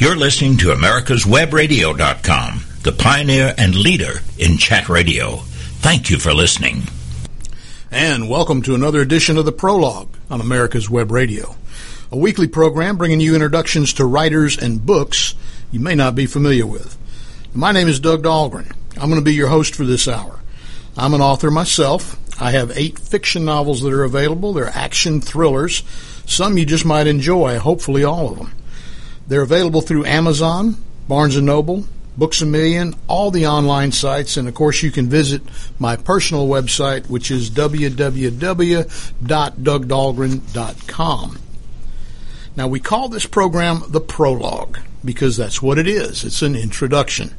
You're listening to America'sWebRadio.com, the pioneer and leader in chat radio. Thank you for listening. And welcome to another edition of the Prologue on America's Web Radio, a weekly program bringing you introductions to writers and books you may not be familiar with. My name is Doug Dahlgren. I'm going to be your host for this hour. I'm an author myself. I have eight fiction novels that are available. They're action thrillers. Some you just might enjoy, hopefully all of them. They're available through Amazon, Barnes & Noble, Books A Million, all the online sites, and of course you can visit my personal website, which is www.dougdahlgren.com. Now we call this program the prologue because that's what it is. It's an introduction.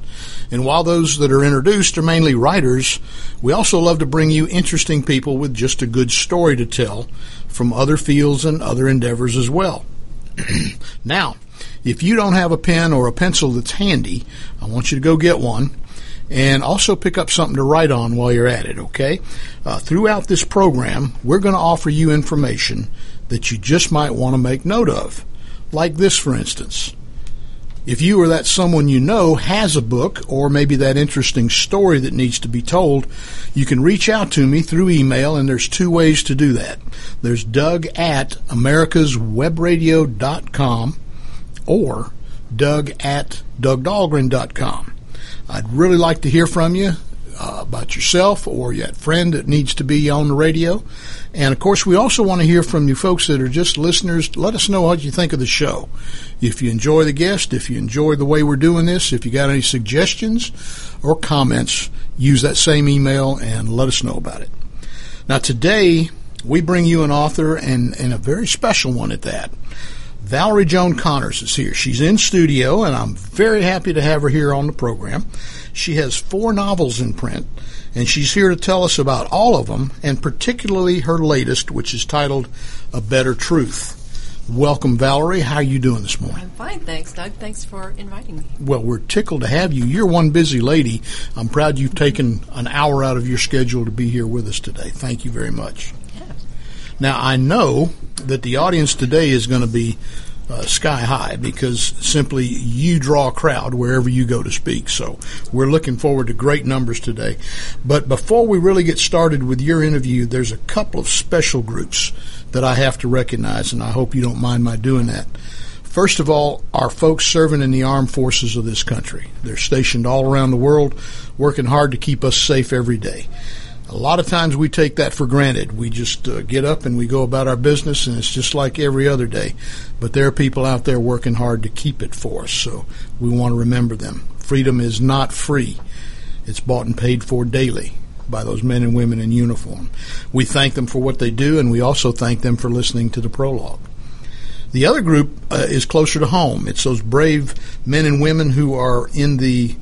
And while those that are introduced are mainly writers, we also love to bring you interesting people with just a good story to tell from other fields and other endeavors as well. now, if you don't have a pen or a pencil that's handy, I want you to go get one and also pick up something to write on while you're at it, okay? Uh, throughout this program, we're going to offer you information that you just might want to make note of. Like this, for instance. If you or that someone you know has a book or maybe that interesting story that needs to be told, you can reach out to me through email, and there's two ways to do that. There's Doug at americaswebradio.com or Doug at DougDahlgren.com. I'd really like to hear from you uh, about yourself or that friend that needs to be on the radio. And of course, we also want to hear from you folks that are just listeners. Let us know what you think of the show. If you enjoy the guest, if you enjoy the way we're doing this, if you got any suggestions or comments, use that same email and let us know about it. Now, today, we bring you an author and, and a very special one at that. Valerie Joan Connors is here. She's in studio, and I'm very happy to have her here on the program. She has four novels in print, and she's here to tell us about all of them, and particularly her latest, which is titled A Better Truth. Welcome, Valerie. How are you doing this morning? I'm fine, thanks, Doug. Thanks for inviting me. Well, we're tickled to have you. You're one busy lady. I'm proud you've taken an hour out of your schedule to be here with us today. Thank you very much. Now, I know that the audience today is going to be uh, sky high because simply you draw a crowd wherever you go to speak. So we're looking forward to great numbers today. But before we really get started with your interview, there's a couple of special groups that I have to recognize, and I hope you don't mind my doing that. First of all, our folks serving in the armed forces of this country. They're stationed all around the world, working hard to keep us safe every day a lot of times we take that for granted. We just uh, get up and we go about our business, and it's just like every other day. But there are people out there working hard to keep it for us, so we want to remember them. Freedom is not free, it's bought and paid for daily by those men and women in uniform. We thank them for what they do, and we also thank them for listening to the prologue. The other group uh, is closer to home. It's those brave men and women who are in the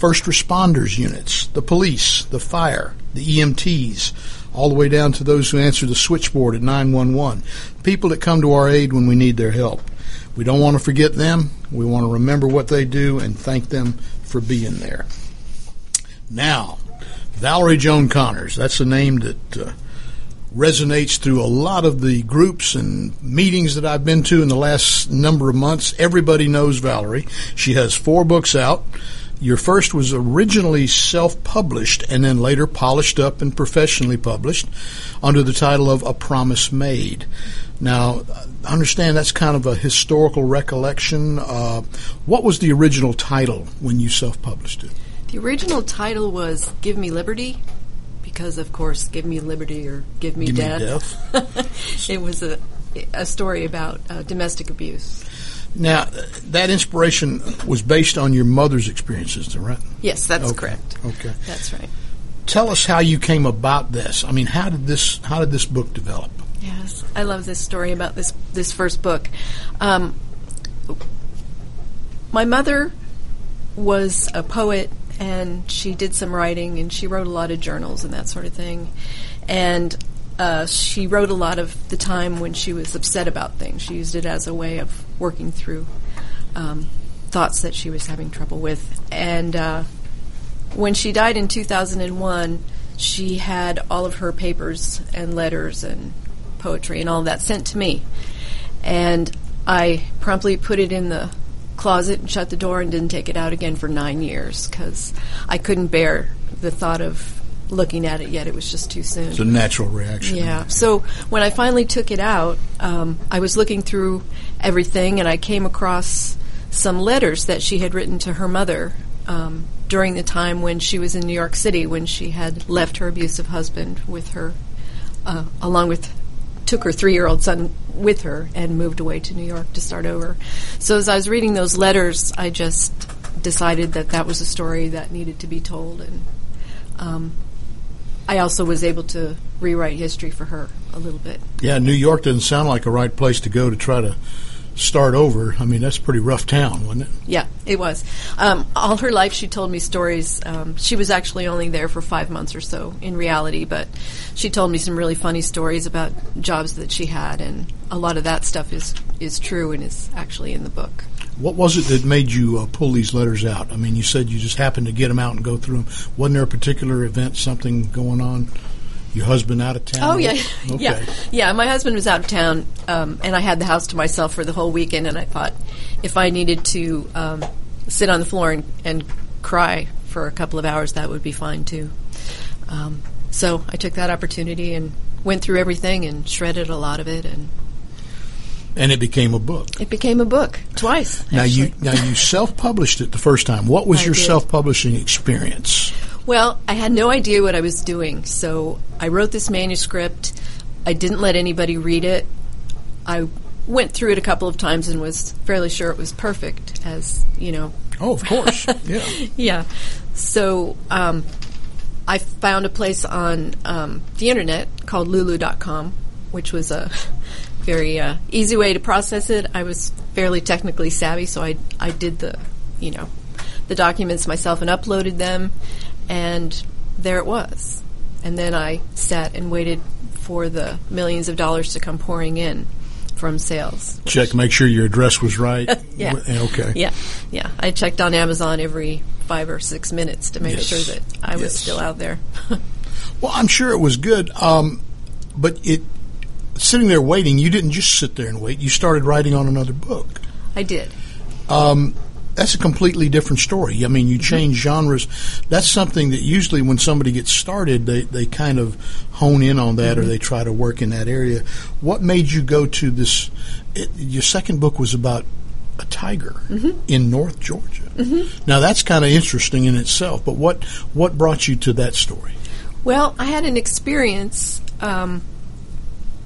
first responders units, the police, the fire, the EMTs, all the way down to those who answer the switchboard at 911. People that come to our aid when we need their help. We don't want to forget them. We want to remember what they do and thank them for being there. Now, Valerie Joan Connors, that's a name that uh, resonates through a lot of the groups and meetings that I've been to in the last number of months. Everybody knows Valerie. She has four books out. Your first was originally self published and then later polished up and professionally published under the title of A Promise Made. Now, understand that's kind of a historical recollection. Uh, what was the original title when you self published it? The original title was Give Me Liberty, because, of course, Give Me Liberty or Give Me Give Death. Me death. it was a, a story about uh, domestic abuse. Now, that inspiration was based on your mother's experiences, right? Yes, that's okay. correct. Okay, that's right. Tell us how you came about this. I mean, how did this how did this book develop? Yes, I love this story about this this first book. Um, my mother was a poet, and she did some writing, and she wrote a lot of journals and that sort of thing. And uh, she wrote a lot of the time when she was upset about things. She used it as a way of working through um, thoughts that she was having trouble with. And uh, when she died in 2001, she had all of her papers and letters and poetry and all that sent to me. And I promptly put it in the closet and shut the door and didn't take it out again for nine years because I couldn't bear the thought of looking at it yet. It was just too soon. It's a natural reaction. Yeah. So when I finally took it out, um, I was looking through everything and I came across some letters that she had written to her mother um, during the time when she was in New York City, when she had left her abusive husband with her, uh, along with took her three year old son with her and moved away to New York to start over. So as I was reading those letters, I just decided that that was a story that needed to be told, and um, I also was able to rewrite history for her a little bit. Yeah, New York doesn't sound like a right place to go to try to start over. I mean, that's a pretty rough town, wasn't it? Yeah, it was. Um, all her life, she told me stories. Um, she was actually only there for five months or so in reality, but she told me some really funny stories about jobs that she had, and a lot of that stuff is is true and is actually in the book. What was it that made you uh, pull these letters out? I mean, you said you just happened to get them out and go through them. Wasn't there a particular event, something going on? Your husband out of town? Oh yeah, Okay. yeah, yeah. My husband was out of town, um, and I had the house to myself for the whole weekend. And I thought, if I needed to um, sit on the floor and, and cry for a couple of hours, that would be fine too. Um, so I took that opportunity and went through everything and shredded a lot of it, and And it became a book. it became a book twice. Now you now you self-published it the first time. What was I your self-publishing experience? Well, I had no idea what I was doing, so I wrote this manuscript. I didn't let anybody read it. I went through it a couple of times and was fairly sure it was perfect, as you know. Oh, of course. yeah. Yeah. So um, I found a place on um, the internet called Lulu.com, which was a very uh, easy way to process it. I was fairly technically savvy, so I I did the you know the documents myself and uploaded them, and there it was. And then I sat and waited for the millions of dollars to come pouring in from sales. Check, make sure your address was right. Yeah. Okay. Yeah, yeah. I checked on Amazon every five or six minutes to make Yes. sure that I was still out there. Well, I'm sure it was good. Um, but it sitting there waiting, you didn't just sit there and wait. You started writing on another book. I did. That's a completely different story. I mean, you change genres. That's something that usually when somebody gets started, they, they kind of hone in on that or they try to work in that area. What made you go to this? It, your second book was about a tiger in North Georgia. Now that's kind of interesting in itself. But what what brought you to that story? Well, I had an experience. Um,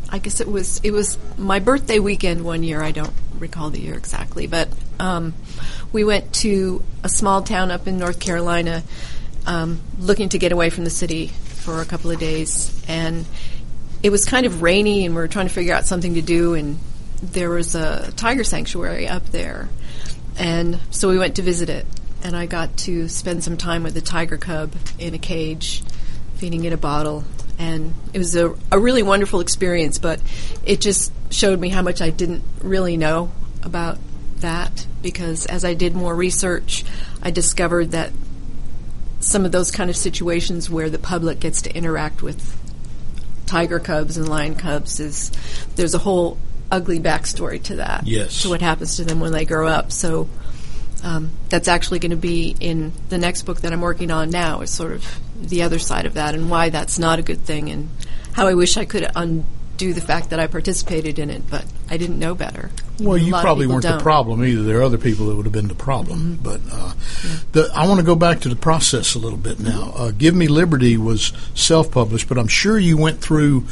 I guess it was it was my birthday weekend one year. I don't recall the year exactly, but um, we went to a small town up in North Carolina, um, looking to get away from the city for a couple of days, and it was kind of rainy, and we were trying to figure out something to do, and there was a tiger sanctuary up there, and so we went to visit it, and I got to spend some time with a tiger cub in a cage, feeding it a bottle, and it was a, a really wonderful experience. But it just showed me how much I didn't really know about that because as I did more research, I discovered that some of those kind of situations where the public gets to interact with tiger cubs and lion cubs is there's a whole ugly backstory to that. Yes. To what happens to them when they grow up. So um, that's actually going to be in the next book that I'm working on now. Is sort of the other side of that and why that's not a good thing and how I wish I could undo the fact that I participated in it, but I didn't know better. Well, you probably weren't the don't. Mm-hmm. problem either. There are other people that would have been the problem. But uh, the, I want to go back to the process a little bit now. Uh, Give Me Liberty was self-published, but I'm sure you went through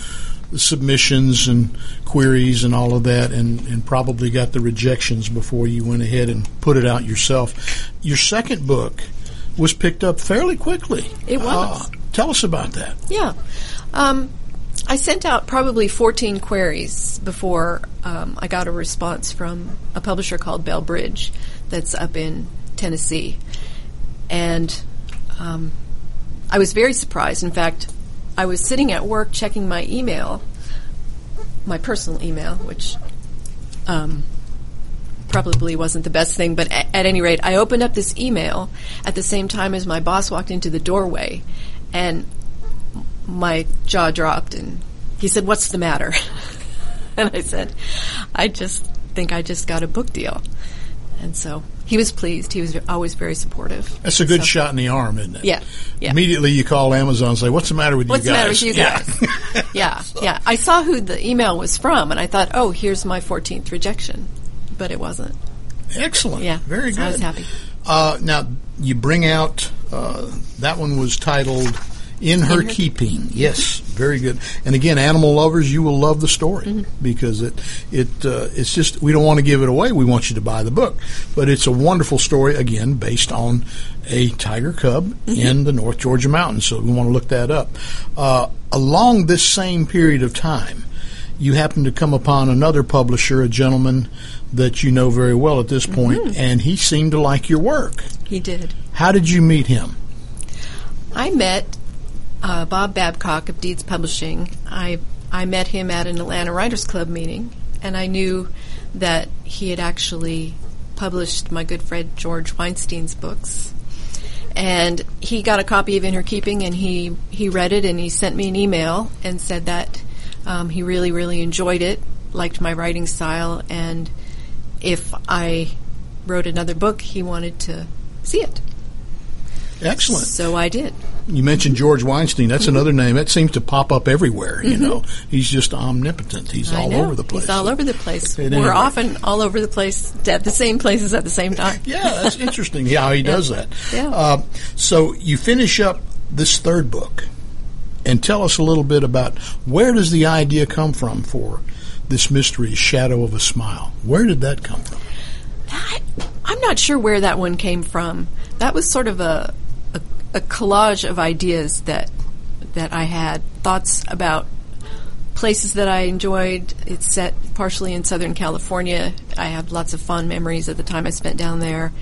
the submissions and queries and all of that, and, and probably got the rejections before you went ahead and put it out yourself. Your second book was picked up fairly quickly. It was. Uh, tell us about that. Yeah. Um, I sent out probably 14 queries before um, I got a response from a publisher called Bell Bridge that's up in Tennessee. And um, I was very surprised. In fact, I was sitting at work checking my email, my personal email, which um, probably wasn't the best thing, but at, at any rate, I opened up this email at the same time as my boss walked into the doorway, and my jaw dropped, and he said, "What's the matter?" and I said, "I just think I just got a book deal." And so he was pleased. He was always very supportive. That's a good So- shot in the arm, isn't it? Yeah, yeah. Immediately you call Amazon and say, "What's the matter with What's you guys? What's the matter with you guys? Yeah, yeah. I saw who the email was from, and I thought, oh, here's my 14th rejection, but it wasn't. Excellent. Yeah, Very so good. I was happy. Uh, now you bring out uh, that one was titled "In Her Her- Keeping." Yes, very good. And again, animal lovers, you will love the story Mm-hmm. because it it uh, it's just we don't want to give it away. We want you to buy the book, but it's a wonderful story again based on a tiger cub Mm-hmm. in the North Georgia mountains. So we want to look that up. Uh, along this same period of time. You happen to come upon another publisher, a gentleman that you know very well at this point, Mm-hmm. and he seemed to like your work. He did. How did you meet him? I met uh, Bob Babcock of Deeds Publishing. I I met him at an Atlanta Writers Club meeting, and I knew that he had actually published my good friend George Weinstein's books. And he got a copy of In Her Keeping, and he he read it, and he sent me an email and said that um, he really really enjoyed it, liked my writing style, and if I wrote another book, he wanted to see it. Excellent. So I did. You mentioned George Weinstein. That's another name that seems to pop up everywhere. You know, he's just omnipotent. He's Mm-hmm. I all know. over the place. He's all over the place. We're any rate. often all over the place at the same places at the same time. Yeah, that's interesting. Yeah, how he does that. Yeah. Uh, so you finish up this third book, and tell us a little bit about where does the idea come from for this mystery, Shadow of a Smile? Where did that come from? That, I'm not sure where that one came from. That was sort of a, a collage of ideas that that I had thoughts about places that I enjoyed. It's set partially in Southern California. I have lots of fond memories of the time I spent down there.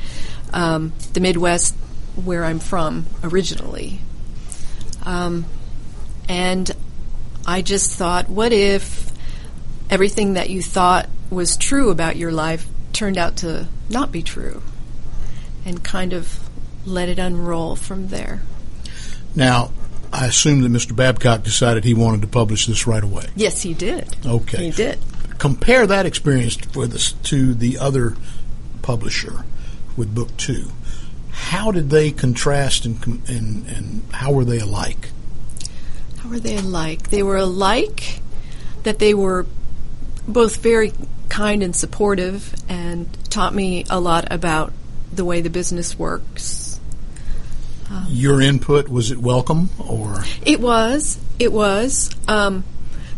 Um, the Midwest, where I'm from originally. Um, and I just thought, what if everything that you thought was true about your life turned out to not be true? And kind of let it unroll from there. Now, I assume that Mr. Babcock decided he wanted to publish this right away. Yes, he did. Okay. He did. Compare that experience with us to the other publisher with book two. How did they contrast and, and, and how were they alike? How were they alike? They were alike that they were both very kind and supportive and taught me a lot about the way the business works. Your input, was it welcome or? It was. It was. Um,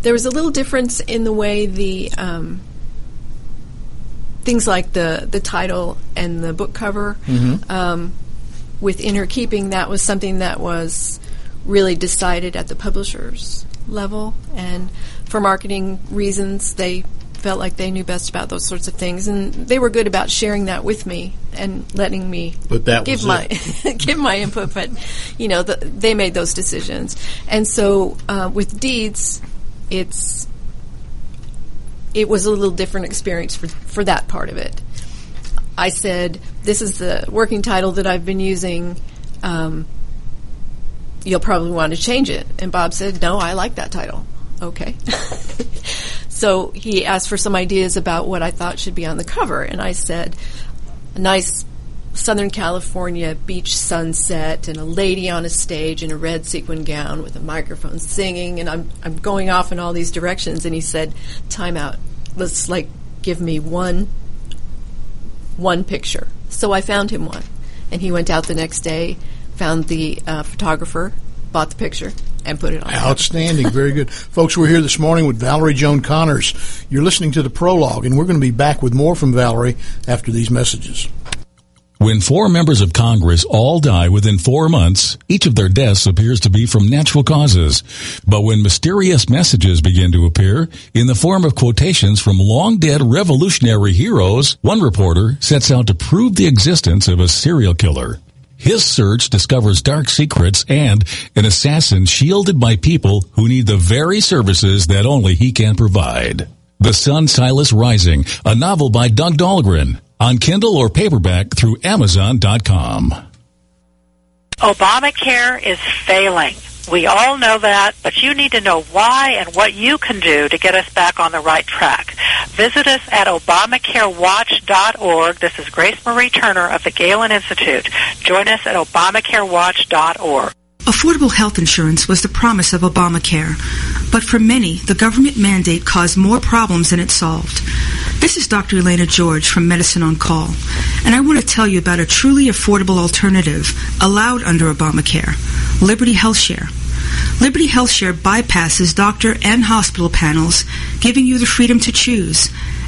there was a little difference in the way the um, things like the the title and the book cover. Um, with In Her Keeping, that was something that was really decided at the publisher's level, and for marketing reasons, they felt like they knew best about those sorts of things, and they were good about sharing that with me and letting me give my give my input, but you know the, they made those decisions. And so uh, with deeds, it's it was a little different experience for for that part of it. I said, "This is the working title that I've been using. Um, you'll probably want to change it." And Bob said, "No, I like that title." Okay. so he asked for some ideas about what I thought should be on the cover, and I said, "A nice Southern California beach sunset and a lady on a stage in a red sequin gown with a microphone singing and I'm I'm going off in all these directions and he said, "Time out. Let's like give me one one picture." So I found him one. And he went out the next day, found the uh, photographer, bought the picture and put it on. Outstanding. Very good. Folks, we're here this morning with Valerie Joan Connors. You're listening to the prologue, and we're going to be back with more from Valerie after these messages. When four members of Congress all die within four months, each of their deaths appears to be from natural causes. But when mysterious messages begin to appear in the form of quotations from long dead revolutionary heroes, one reporter sets out to prove the existence of a serial killer. His search discovers dark secrets and an assassin shielded by people who need the very services that only he can provide. The Sun Silas Rising, a novel by Doug Dahlgren, on Kindle or paperback through Amazon.com. Obamacare is failing. We all know that, but you need to know why and what you can do to get us back on the right track. Visit us at ObamacareWatch.org. This is Grace Marie Turner of the Galen Institute. Join us at ObamacareWatch.org. Affordable health insurance was the promise of Obamacare, but for many, the government mandate caused more problems than it solved. This is Dr. Elena George from Medicine on Call, and I want to tell you about a truly affordable alternative allowed under Obamacare, Liberty Health Share. Liberty Health Share bypasses doctor and hospital panels, giving you the freedom to choose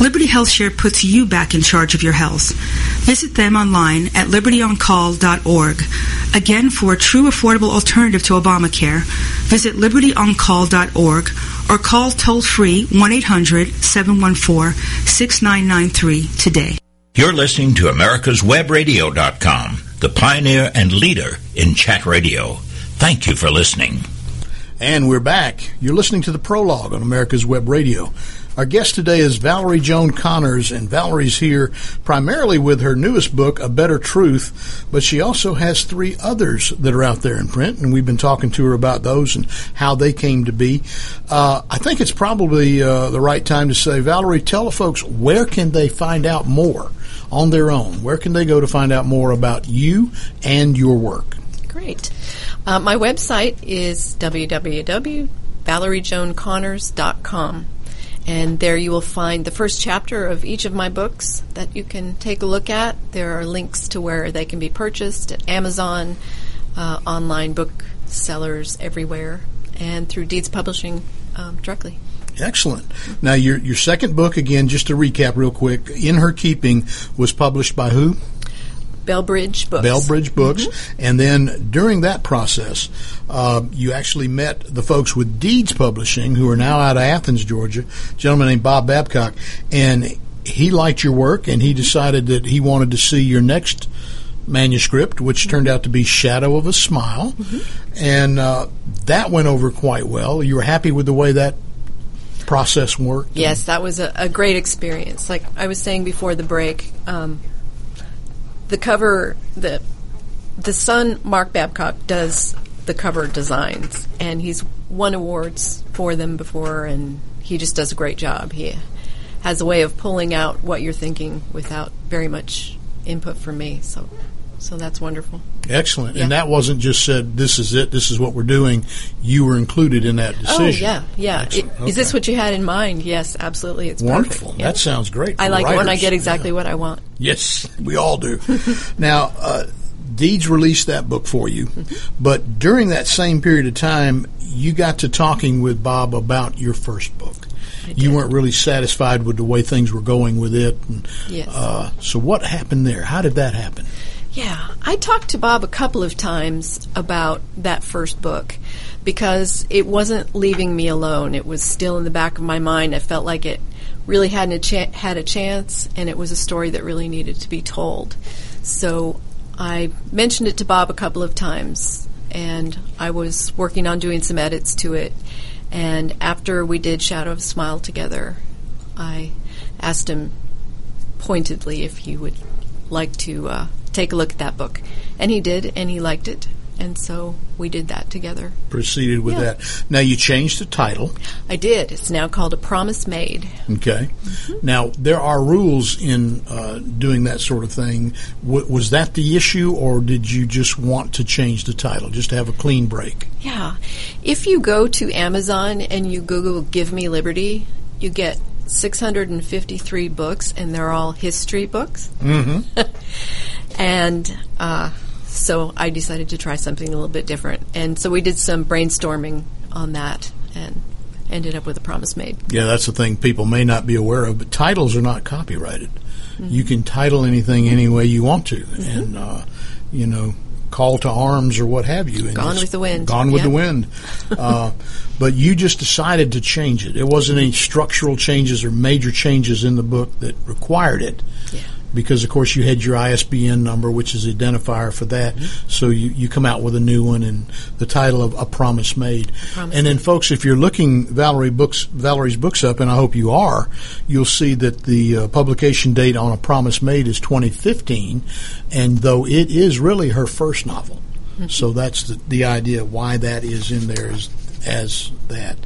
Liberty HealthShare puts you back in charge of your health. Visit them online at libertyoncall.org. Again, for a true affordable alternative to Obamacare, visit libertyoncall.org or call toll free 1 800 714 6993 today. You're listening to America'sWebRadio.com, the pioneer and leader in chat radio. Thank you for listening. And we're back. You're listening to the prologue on America's Web Radio. Our guest today is Valerie Joan Connors, and Valerie's here primarily with her newest book, A Better Truth, but she also has three others that are out there in print, and we've been talking to her about those and how they came to be. Uh, I think it's probably uh, the right time to say, Valerie, tell the folks where can they find out more on their own? Where can they go to find out more about you and your work? Great. Uh, my website is www.valeriejoanconnors.com. And there you will find the first chapter of each of my books that you can take a look at. There are links to where they can be purchased at Amazon, uh, online booksellers everywhere, and through Deeds Publishing um, directly. Excellent. Now, your your second book, again, just to recap real quick, In Her Keeping, was published by who? Bell Bridge Books. Bell Bridge Books. Mm-hmm. And then during that process, uh, you actually met the folks with Deeds Publishing, who are now out of Athens, Georgia, a gentleman named Bob Babcock. And he liked your work and he decided that he wanted to see your next manuscript, which turned out to be Shadow of a Smile. Mm-hmm. And uh, that went over quite well. You were happy with the way that process worked? Yes, that was a, a, great experience. Like I was saying before the break, um, the cover the the son Mark Babcock does the cover designs and he's won awards for them before and he just does a great job. He has a way of pulling out what you're thinking without very much input from me. So so that's wonderful. Excellent. Yeah. And that wasn't just said, this is it, this is what we're doing. You were included in that decision. Oh, yeah, yeah. It, okay. Is this what you had in mind? Yes, absolutely. It's wonderful. Yeah. That sounds great. I like writers. it when I get exactly yeah. what I want. Yes, we all do. now, uh, Deeds released that book for you, mm-hmm. but during that same period of time, you got to talking with Bob about your first book. You weren't really satisfied with the way things were going with it. And, yes. Uh, so what happened there? How did that happen? Yeah, I talked to Bob a couple of times about that first book because it wasn't leaving me alone. It was still in the back of my mind. I felt like it really hadn't a cha- had a chance, and it was a story that really needed to be told. So I mentioned it to Bob a couple of times, and I was working on doing some edits to it. And after we did Shadow of Smile together, I asked him pointedly if he would like to uh, take a look at that book. And he did, and he liked it. And so we did that together. Proceeded with yeah. that. Now you changed the title. I did. It's now called A Promise Made. Okay. Mm-hmm. Now there are rules in uh, doing that sort of thing. W- was that the issue, or did you just want to change the title, just to have a clean break? Yeah. If you go to Amazon and you Google "Give Me Liberty," you get 653 books, and they're all history books. Mm-hmm. and uh, so I decided to try something a little bit different. And so we did some brainstorming on that and ended up with a promise made. Yeah, that's the thing people may not be aware of, but titles are not copyrighted. Mm-hmm. You can title anything any way you want to, mm-hmm. and uh, you know, call to arms or what have you. And gone with the wind. Gone with the wind. Uh, but you just decided to change it. It wasn't any structural changes or major changes in the book that required it. Yeah. Because of course you had your ISBN number, which is identifier for that. So you, you come out with a new one and the title of A Promise Made. Promise and then folks, if you're looking Valerie books, Valerie's books up, and I hope you are, you'll see that the uh, publication date on A Promise Made is 2015. And though it is really her first novel, so that's the, the idea why that is in there is as that.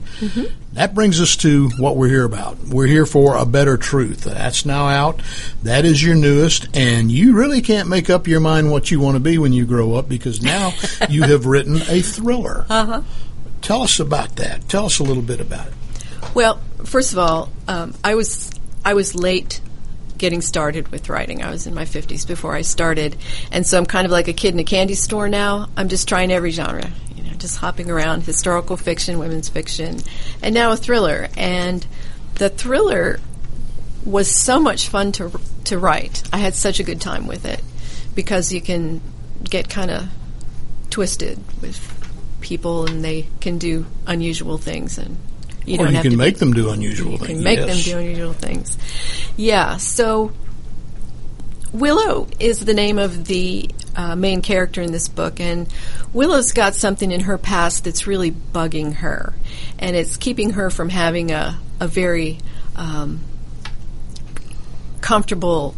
That brings us to what we're here about. We're here for a better truth. That's now out. That is your newest, and you really can't make up your mind what you want to be when you grow up because now you have written a thriller. Uh-huh. Tell us about that. Tell us a little bit about it. Well, first of all, um, I was I was late getting started with writing. I was in my 50s before I started, and so I'm kind of like a kid in a candy store now. I'm just trying every genre, just hopping around historical fiction, women's fiction, and now a thriller. And the thriller was so much fun to to write. I had such a good time with it because you can get kind of twisted with people, and they can do unusual things and. You or don't you have can to make them do unusual you things. can make yes. them do unusual things. Yeah. So Willow is the name of the uh, main character in this book, and Willow's got something in her past that's really bugging her, and it's keeping her from having a a very um, comfortable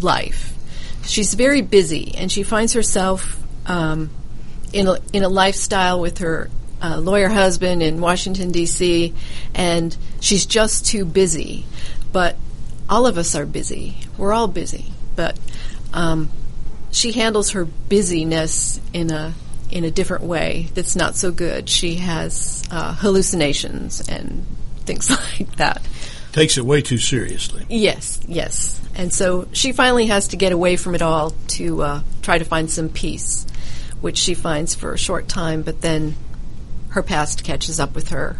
life. She's very busy, and she finds herself um, in a, in a lifestyle with her uh, lawyer husband in Washington D.C., and she's just too busy. But all of us are busy. We're all busy, but um, she handles her busyness in a in a different way that's not so good. She has uh, hallucinations and things like that. Takes it way too seriously. Yes, yes. And so she finally has to get away from it all to uh, try to find some peace, which she finds for a short time, but then her past catches up with her,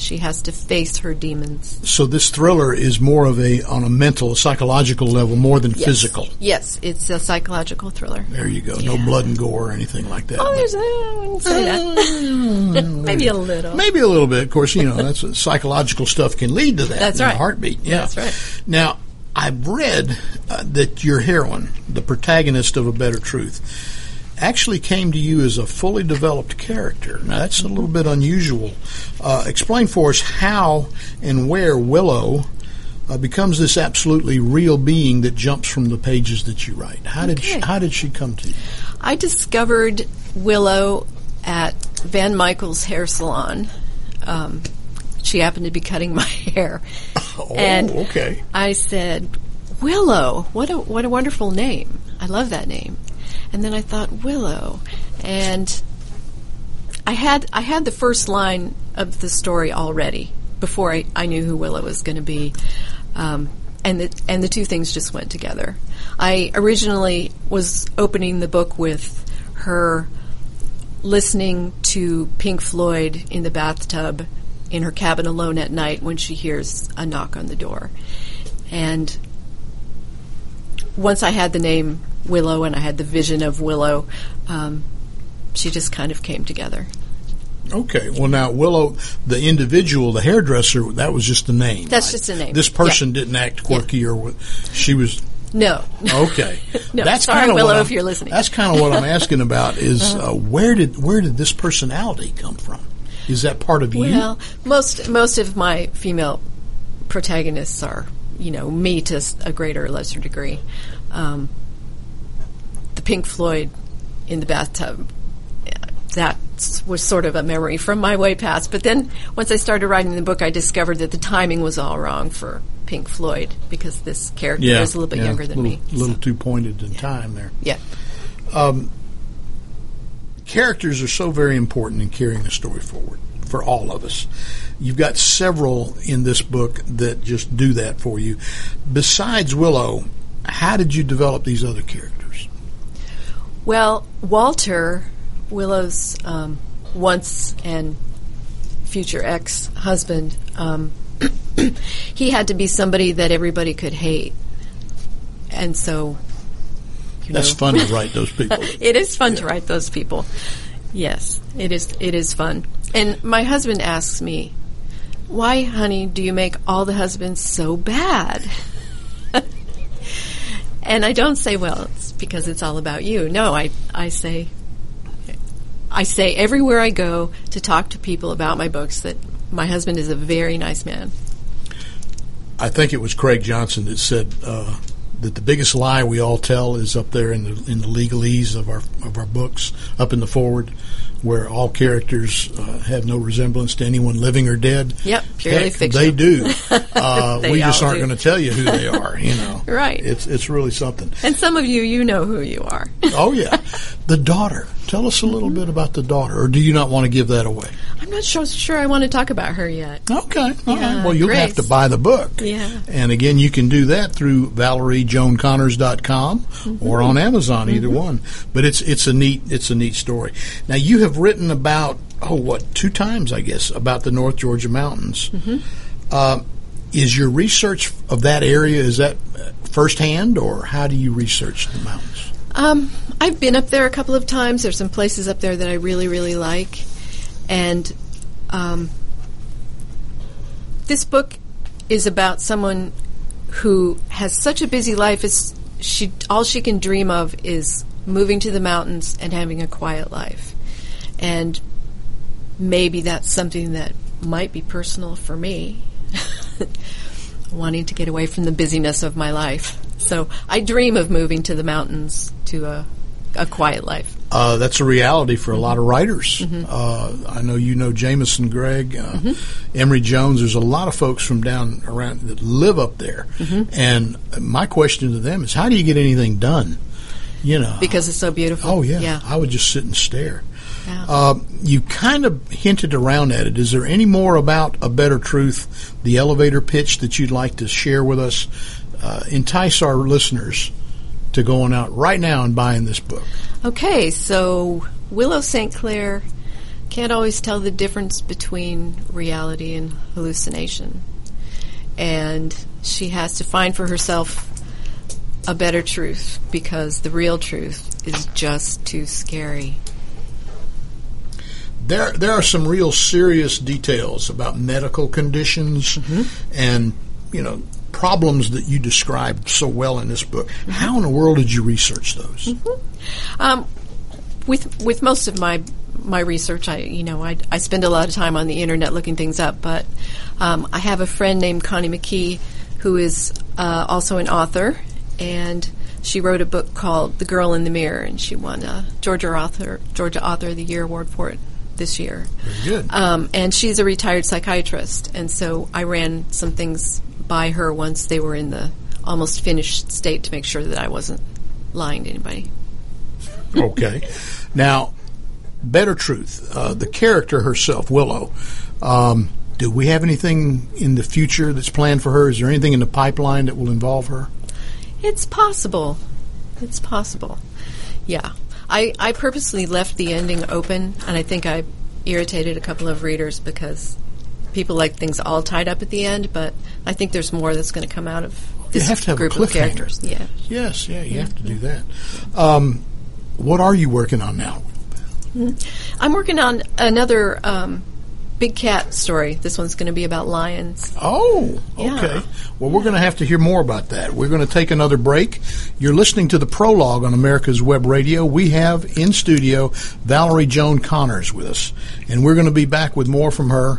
she has to face her demons. So this thriller is more of a on a mental, psychological level, more than Yes. physical. Yes, it's a psychological thriller. There you go. No blood and gore or anything like that. Oh, there's, uh, say that. Maybe a little. Maybe a little bit. Of course, you know, that's psychological stuff can lead to that. That's in a right. heartbeat. Yeah. That's right. Now, I've read uh, that your heroine, the protagonist of A Better Truth, actually came to you as a fully developed character. Now, that's a little bit unusual. Uh, explain for us how and where Willow uh, becomes this absolutely real being that jumps from the pages that you write. How did she, how did she come to you? I discovered Willow at Van Michael's hair salon. Um, she happened to be cutting my hair, Oh, and okay. I said, "Willow, what a what a wonderful name! I love that name." And then I thought Willow, and I had I had the first line of the story already before I, I knew who Willow was going to be, um, and the and the two things just went together. I originally was opening the book with her listening to Pink Floyd in the bathtub in her cabin alone at night when she hears a knock on the door, and once I had the name Willow and I had the vision of Willow, um, she just kind of came together. Okay. Well, now Willow, the individual, the hairdresser, that was just a name. That's right? just a name. This person didn't act quirky or what- she was. No, Okay. No, that's sorry, Willow, I'm- if you're listening. That's kind of what I'm asking about. Is uh, where did where did this personality come from? Is that part of you? Well, most most of my female protagonists are, you know, me to a greater or lesser degree. Um, the Pink Floyd in the bathtub. That was sort of a memory from my way past. But then, once I started writing the book, I discovered that the timing was all wrong for Pink Floyd because this character yeah, is a little bit yeah, younger than little, me. A little so, too pointed in time there. yeah. Um, characters are so very important in carrying a story forward for all of us. You've got several in this book that just do that for you. Besides Willow, how did you develop these other characters? Well, Walter, Willow's um, once and future ex husband, um, he had to be somebody that everybody could hate. And so. That's know, fun to write those people. it is fun to write those people. Yes, it is. It is fun. And my husband asks me, "Why, honey, do you make all the husbands so bad?" and I don't say, well, it's because it's all about you. No, I, I say, I say everywhere I go to talk to people about my books that my husband is a very nice man. I think it was Craig Johnson that said uh, that the biggest lie we all tell is up there in the in the legalese of our of our books, up in the forward, where all characters uh, have no resemblance to anyone living or dead. Yep, purely Heck, fictional. They do. Uh, They we just aren't going to tell you who they are. You know, Right. It's it's really something. And some of you, you know who you are. Oh yeah, the daughter. Tell us a little bit about the daughter, or do you not want to give that away? I'm not sure, sure I want to talk about her yet. Okay. All right. Yeah, Well, you'll have to buy the book. Yeah. And again, you can do that through ValerieJoanConnors.com Mm-hmm. or on Amazon, either one. But it's it's a neat it's a neat story. Now you have written about oh what two times I guess about the North Georgia mountains. Mm-hmm. Uh, is your research of that area is that uh, firsthand or how do you research the mountains? Um, I've been up there a couple of times. There's some places up there that I really, really like, and um, this book is about someone who has such a busy life. It's she all she can dream of is moving to the mountains and having a quiet life, and maybe that's something that might be personal for me. wanting to get away from the busyness of my life. So I dream of moving to the mountains to a, a quiet life. Uh, that's a reality for a lot of writers. Uh, I know you know Jameson Gregg, uh, Emery Jones. There's a lot of folks from down around that live up there, and my question to them is, how do you get anything done? You know, Because it's so beautiful. oh yeah, Yeah. I would just sit and stare. Yeah. Uh, you kind of hinted around at it. Is there any more about a better truth, the elevator pitch that you'd like to share with us? Uh, entice our listeners to going out right now and buying this book. Okay, so Willow St. Clair can't always tell the difference between reality and hallucination. And she has to find for herself a better truth because the real truth is just too scary. there there are some real serious details about medical conditions and you know problems that you described so well in this book. How in the world did you research those? Um, with with most of my my research, I you know I, I spend a lot of time on the internet looking things up. But um, I have a friend named Connie McKee who is uh, also an author, and she wrote a book called The Girl in the Mirror, and she won a Georgia author Georgia Author of the Year award for it this year. Very good. Um, and she's a retired psychiatrist, and so I ran some things by her once they were in the almost finished state to make sure that I wasn't lying to anybody. okay. Now, better truth. Uh, the character herself, Willow. Um, do we have anything in the future that's planned for her? Is there anything in the pipeline that will involve her? It's possible. It's possible. Yeah. I, I purposely left the ending open, and I think I irritated a couple of readers because people like things all tied up at the end, but I think there's more that's going to come out of this have to have a group of characters. Yeah. Yes, yeah, you have to do that. Um, what are you working on now? I'm working on another um, big cat story. This one's going to be about lions. Oh, Yeah. okay. Well, we're going to have to hear more about that. We're going to take another break. You're listening to the prologue on America's Web Radio. We have in studio Valerie Joan Connors with us, and we're going to be back with more from her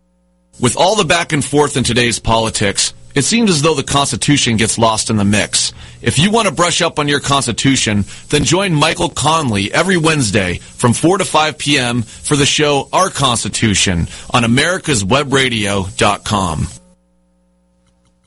With all the back and forth in today's politics, it seems as though the Constitution gets lost in the mix. If you want to brush up on your Constitution, then join Michael Conley every Wednesday from 4 to 5 p.m. for the show Our Constitution on americaswebradio.com.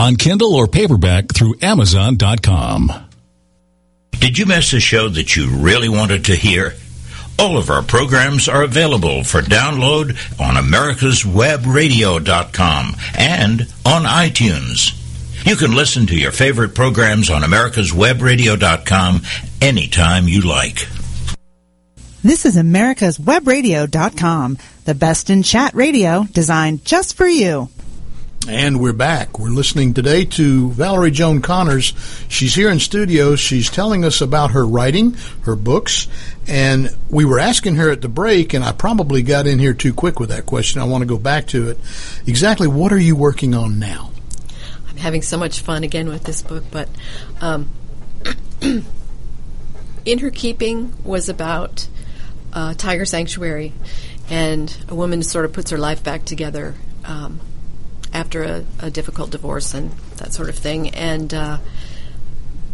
on Kindle or paperback through Amazon.com. Did you miss a show that you really wanted to hear? All of our programs are available for download on americaswebradio.com and on iTunes. You can listen to your favorite programs on americaswebradio.com anytime you like. This is americaswebradio.com, the best in chat radio designed just for you. And we're back. We're listening today to Valerie Joan Connors. She's here in studio. She's telling us about her writing, her books, and we were asking her at the break, and I probably got in here too quick with that question. I want to go back to it. Exactly what are you working on now? I'm having so much fun again with this book, but um, In Her Keeping was about uh, Tiger Sanctuary, and a woman sort of puts her life back together. Um, after a, a, difficult divorce and that sort of thing. And uh,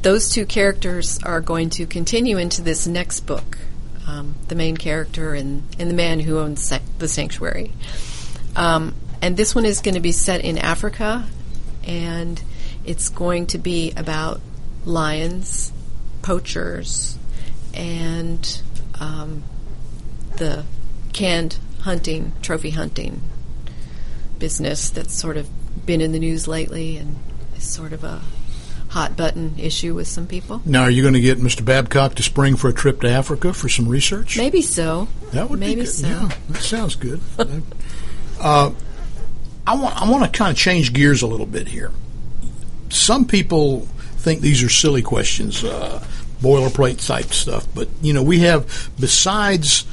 those two characters are going to continue into this next book. Um, the main character and, and the man who owns sa- the sanctuary. Um, and this one is going to be set in Africa, and it's going to be about lions, poachers, and um, the canned hunting, trophy hunting business that's sort of been in the news lately and is sort of a hot button issue with some people. Now, are you going to get Mr. Babcock to spring for a trip to Africa for some research? Maybe so. That would maybe be good. so. Yeah, that sounds good. uh, I want I want to kind of change gears a little bit here. Some people think these are silly questions, uh, boilerplate type stuff, but you know we have besides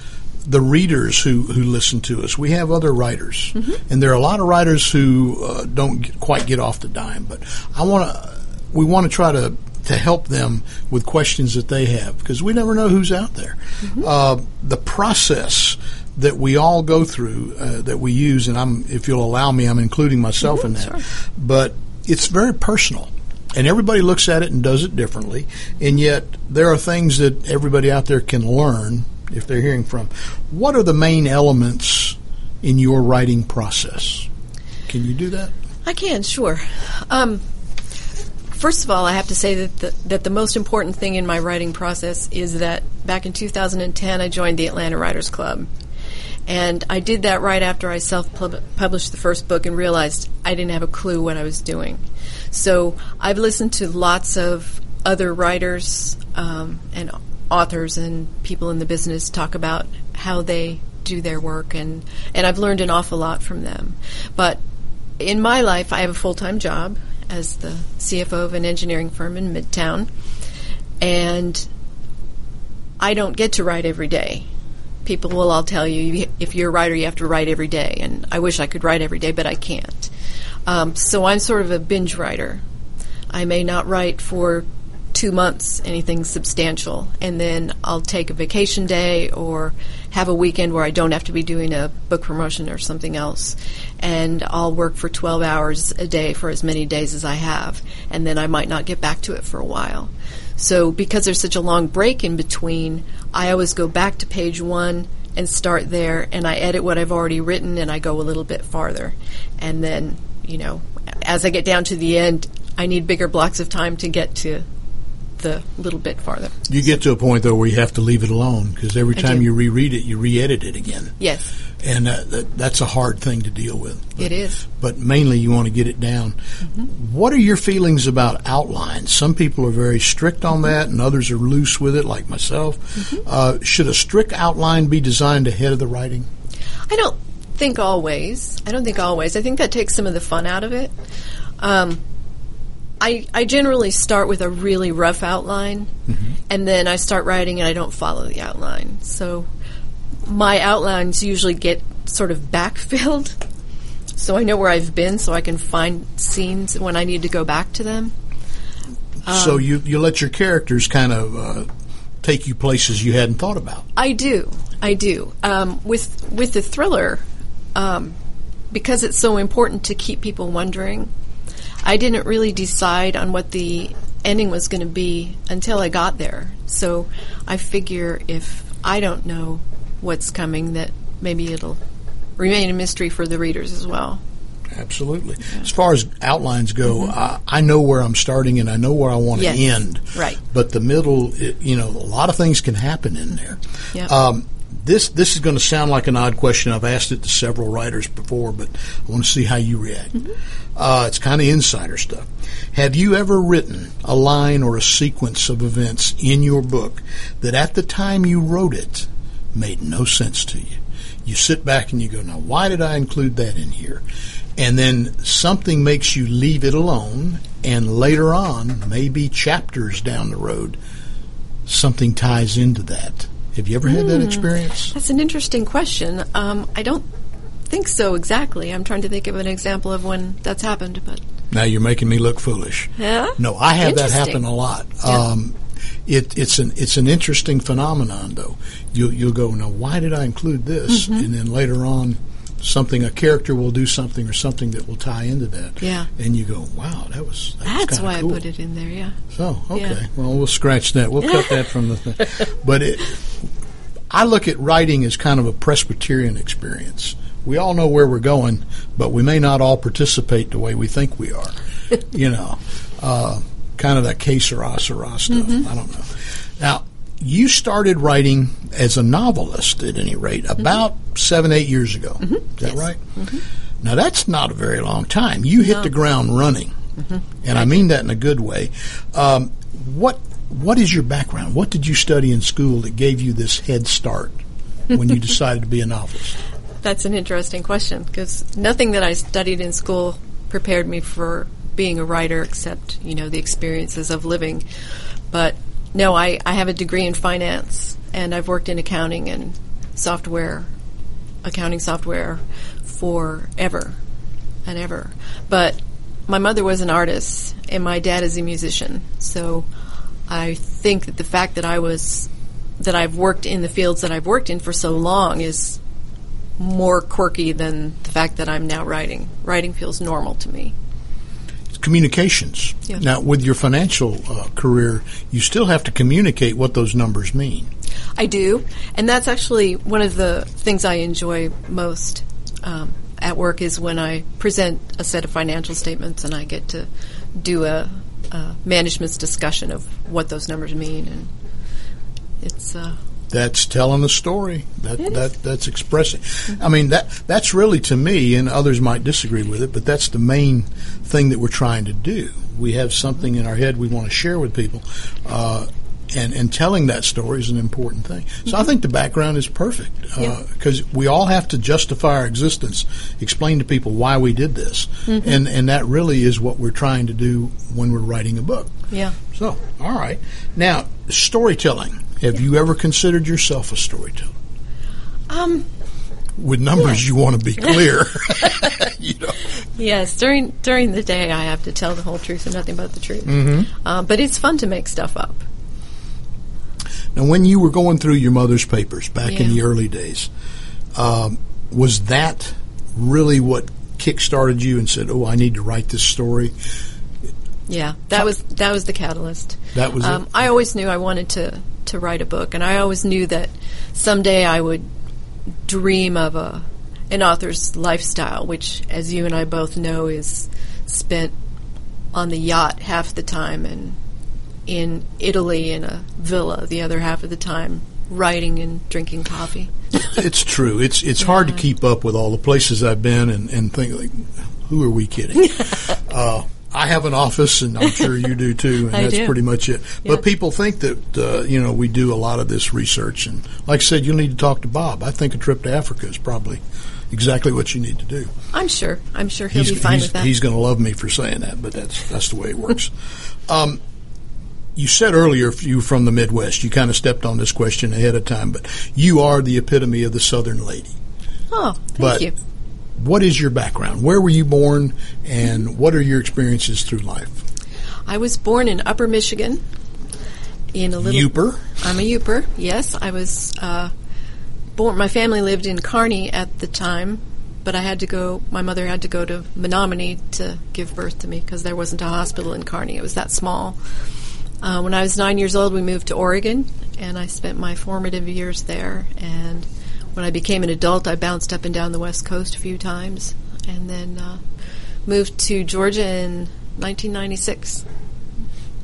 the readers who, who listen to us. We have other writers, mm-hmm. and there are a lot of writers who uh, don't get, quite get off the dime. But I want to, we want to try to to help them with questions that they have because we never know who's out there. Mm-hmm. Uh, the process that we all go through, uh, that we use, and I'm, if you'll allow me, I'm including myself mm-hmm, in that. Sure. But it's very personal and everybody looks at it and does it differently. And yet, there are things that everybody out there can learn if they're hearing from. What are the main elements in your writing process? Can you do that? I can, sure. Um, first of all, I have to say that the, that the most important thing in my writing process is that back in 2010, I joined the Atlanta Writers Club. And I did that right after I self published the first book and realized I didn't have a clue what I was doing. So I've listened to lots of other writers um, and authors and people in the business talk about how they do their work and and I've learned an awful lot from them. But in my life I have a full-time job as the CFO of an engineering firm in Midtown and I don't get to write every day. People will all tell you if you're a writer you have to write every day and I wish I could write every day but I can't. Um, so I'm sort of a binge writer. I may not write for two months anything substantial, and then I'll take a vacation day or have a weekend where I don't have to be doing a book promotion or something else, and I'll work for 12 hours a day for as many days as I have, and then I might not get back to it for a while. So, because there's such a long break in between, I always go back to page one and start there, and I edit what I've already written and I go a little bit farther. And then, you know, as I get down to the end, I need bigger blocks of time to get to the little bit farther. You get to a point though where you have to leave it alone because every time you reread it, you re-edit it again. Yes. And uh, that, that's a hard thing to deal with. But, it is. But mainly, you want to get it down. Mm-hmm. What are your feelings about outlines? Some people are very strict on that, and others are loose with it, like myself. Mm-hmm. Uh, should a strict outline be designed ahead of the writing? I don't think always. I don't think always. I think that takes some of the fun out of it. Um, I, I generally start with a really rough outline, mm-hmm. and then I start writing and I don't follow the outline. So my outlines usually get sort of backfilled, so I know where I've been, so I can find scenes when I need to go back to them. so you you let your characters kind of uh, take you places you hadn't thought about. I do, I do. Um, with with the thriller, um, because it's so important to keep people wondering. I didn't really decide on what the ending was going to be until I got there. So I figure if I don't know what's coming, that maybe it'll remain a mystery for the readers as well. Absolutely. As far as outlines go, I, I know where I'm starting and I know where I want to Mm-hmm. Yes. end. Right. But the middle, it, you know, a lot of things can happen in there. Yep. Um, this this is going to sound like an odd question. I've asked it to several writers before, but I want to see how you react. Uh, it's kind of insider stuff. Have you ever written a line or a sequence of events in your book that at the time you wrote it made no sense to you? You sit back and you go, now why did I include that in here? And then something makes you leave it alone, and later on, maybe chapters down the road, something ties into that. Have you ever had that experience? That's an interesting question. Um, I don't think so exactly. I'm trying to think of an example of when that's happened, but Now you're making me look foolish. yeah. No, I have that happen a lot. Yeah. Um, it, it's an it's an interesting phenomenon, though. You'll you'll go now. Why did I include this? Mm-hmm. And then later on, something a character will do something or something that will tie into that. Yeah. And you go, wow, that was that That's kinda why cool. I put it in there. Yeah. So okay, Yeah. well we'll scratch that. We'll cut that from the thing. But it, I look at writing as kind of a Presbyterian experience. We all know where we're going, but we may not all participate the way we think we are. you know, uh, kind of that que sera, sera stuff. Mm-hmm. I don't know. Now, you started writing as a novelist, at any rate, about seven, eight years ago. Is that Mm-hmm. Yes. right? Now, that's not a very long time. You hit the ground running, and I mean that in a good way. Um, what What is your background? What did you study in school that gave you this head start when you decided to be a novelist? That's an interesting question because nothing that I studied in school prepared me for being a writer except, you know, the experiences of living. But no, I, I have a degree in finance and I've worked in accounting and software, accounting software forever and ever. But my mother was an artist and my dad is a musician. So I think that the fact that I was that I've worked in the fields that I've worked in for so long is more quirky than the fact that I'm now writing. Writing feels normal to me. Communications. Yeah. Now, with your financial uh, career, you still have to communicate what those numbers mean. I do, and that's actually one of the things I enjoy most um, at work is when I present a set of financial statements and I get to do a, a management's discussion of what those numbers mean, and it's uh, That's telling a story. That that that's expressing. Mm-hmm. I mean that that's really to me, and others might disagree with it, but that's the main thing that we're trying to do. We have something in our head we want to share with people, uh, and and telling that story is an important thing. So I mm-hmm. think the background is perfect uh, Yeah. because we all have to justify our existence, explain to people why we did this, mm-hmm. and and that really is what we're trying to do when we're writing a book. yeah. So, all right. Now, storytelling. Have you ever considered yourself a storyteller? Um, With numbers, you want to be clear. you know. Yes, during during the day I have to tell the whole truth and nothing but the truth. Mm-hmm. Uh, but it's fun to make stuff up. Now, when you were going through your mother's papers back in the early days, um, was that really what kick-started you and said, "Oh, I need to write this story"? Yeah, that was that was the catalyst. That was um? I always knew I wanted to to write a book, and I always knew that someday I would dream of a an author's lifestyle, which, as you and I both know, is spent on the yacht half the time and in Italy in a villa the other half of the time, writing and drinking coffee. it's true. It's it's hard to keep up with all the places I've been and, and think like, who are we kidding? uh, I have an office, and I'm sure you do too, and that's do. pretty much it. Yeah. But people think that uh, you know we do a lot of this research, and like I said, you'll need to talk to Bob. I think a trip to Africa is probably exactly what you need to do. I'm sure. I'm sure he'll He's, be fine with that. he's going to love me for saying that, but that's that's the way it works. um, you said earlier you were from the Midwest. You kind of stepped on this question ahead of time, but you are the epitome of the Southern lady. oh, thank but you. What is your background? Where were you born, and what are your experiences through life? I was born in Upper Michigan. In a little Yooper? I'm a Yooper. Yes, I was uh, born. My family lived in Carney at the time, but I had to go. My mother had to go to Menominee to give birth to me because there wasn't a hospital in Carney. It was that small. Uh, when I was nine years old, we moved to Oregon, and I spent my formative years there. And when I became an adult, I bounced up and down the West Coast a few times, and then uh, moved to Georgia in 1996.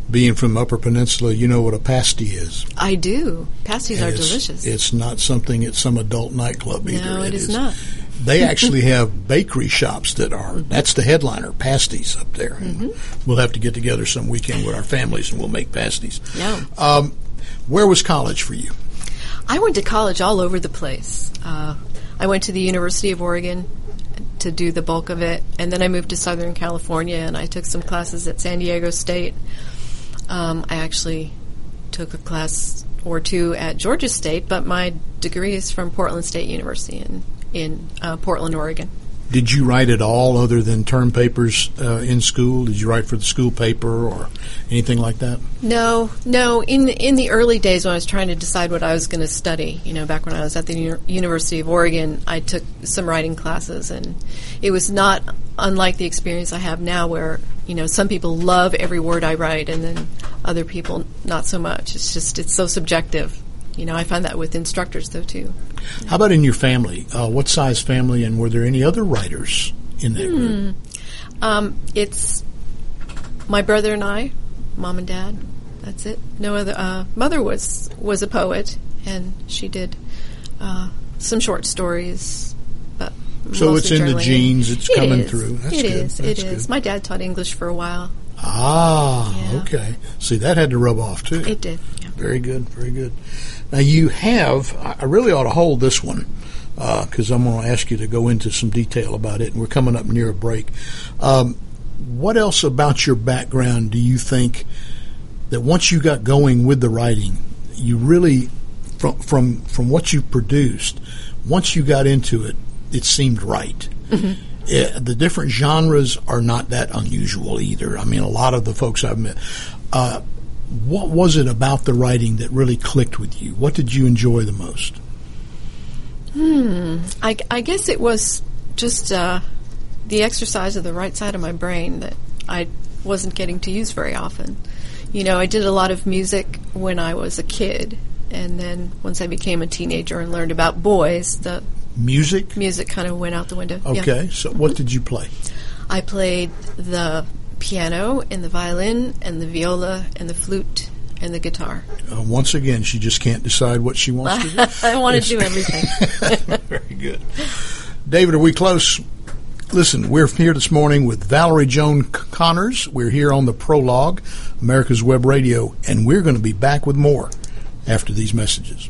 Being from Upper Peninsula, you know what a pasty is. I do. Pasties are It's- delicious. It's not something at some adult nightclub either. no, it is not. They actually have bakery shops that are. Mm-hmm. That's the headliner, pasties up there. And We'll have to get together some weekend with our families and we'll make pasties. Yeah. Um, where was college for you? I went to college all over the place. Uh, I went to the University of Oregon to do the bulk of it, and then I moved to Southern California and I took some classes at San Diego State. Um, I actually took a class or two at Georgia State, but my degree is from Portland State University in in uh, Portland, Oregon. Did you write at all other than term papers uh, in school? Did you write for the school paper or anything like that? No, no. In in the early days when I was trying to decide what I was going to study, you know, back when I was at the Uni- University of Oregon, I took some writing classes, and it was not unlike the experience I have now, where you know some people love every word I write, and then other people not so much. It's just it's so subjective. You know, I find that with instructors though too. How about in your family? Uh, what size family, and were there any other writers in that group? Um, it's my brother and I, mom and dad. That's it. No other. Uh, mother was was a poet, and she did uh, some short stories. But So it's in the journaling. genes, it's It coming is. through. That's It good. is, That's It is. good. My dad taught English for a while. Ah, Yeah. okay. See, that had to rub off too. It did. Yeah. Very good, very good. Now you have. I really ought to hold this one because I'm going to ask you to go into some detail about it, and we're coming up near a break. Um, what else about your background do you think that once you got going with the writing, you really, from from from what you produced, once you got into it, it seemed right. Eh, the different genres are not that unusual either. I mean, a lot of the folks I've met. Uh, what was it about the writing that really clicked with you? What did you enjoy the most? I, I guess it was just uh, the exercise of the right side of my brain that I wasn't getting to use very often. You know, I did a lot of music when I was a kid, and then once I became a teenager and learned about boys, the Music? music kind of went out the window. Yeah. Okay, so what did you play? I played the piano and the violin and the viola and the flute and the guitar. Uh, once again, she just can't decide what she wants to do. I want to do everything. Very good. David, are we close? Listen, we're here this morning with Valerie Joan Connors. We're here on the Prologue, America's Web Radio, and we're going to be back with more after these messages.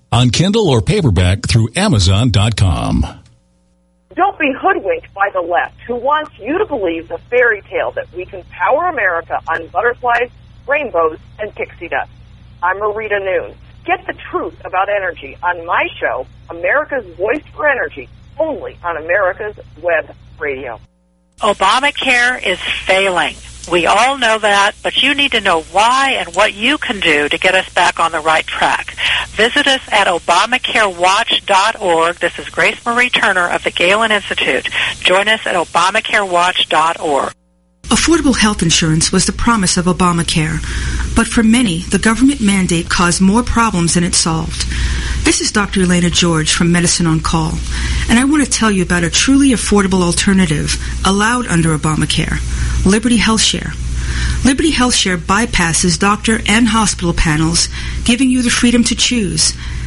on Kindle or paperback through Amazon.com. Don't be hoodwinked by the left, who wants you to believe the fairy tale that we can power America on butterflies, rainbows, and pixie dust. I'm Marita Noon. Get the truth about energy on my show, America's Voice for Energy, only on America's Web Radio. Obamacare is failing. We all know that, but you need to know why and what you can do to get us back on the right track. Visit us at ObamacareWatch.org. This is Grace Marie Turner of the Galen Institute. Join us at ObamacareWatch.org. Affordable health insurance was the promise of Obamacare, but for many, the government mandate caused more problems than it solved. This is Dr. Elena George from Medicine on Call, and I want to tell you about a truly affordable alternative allowed under Obamacare, Liberty Health Share. Liberty Health Share bypasses doctor and hospital panels, giving you the freedom to choose.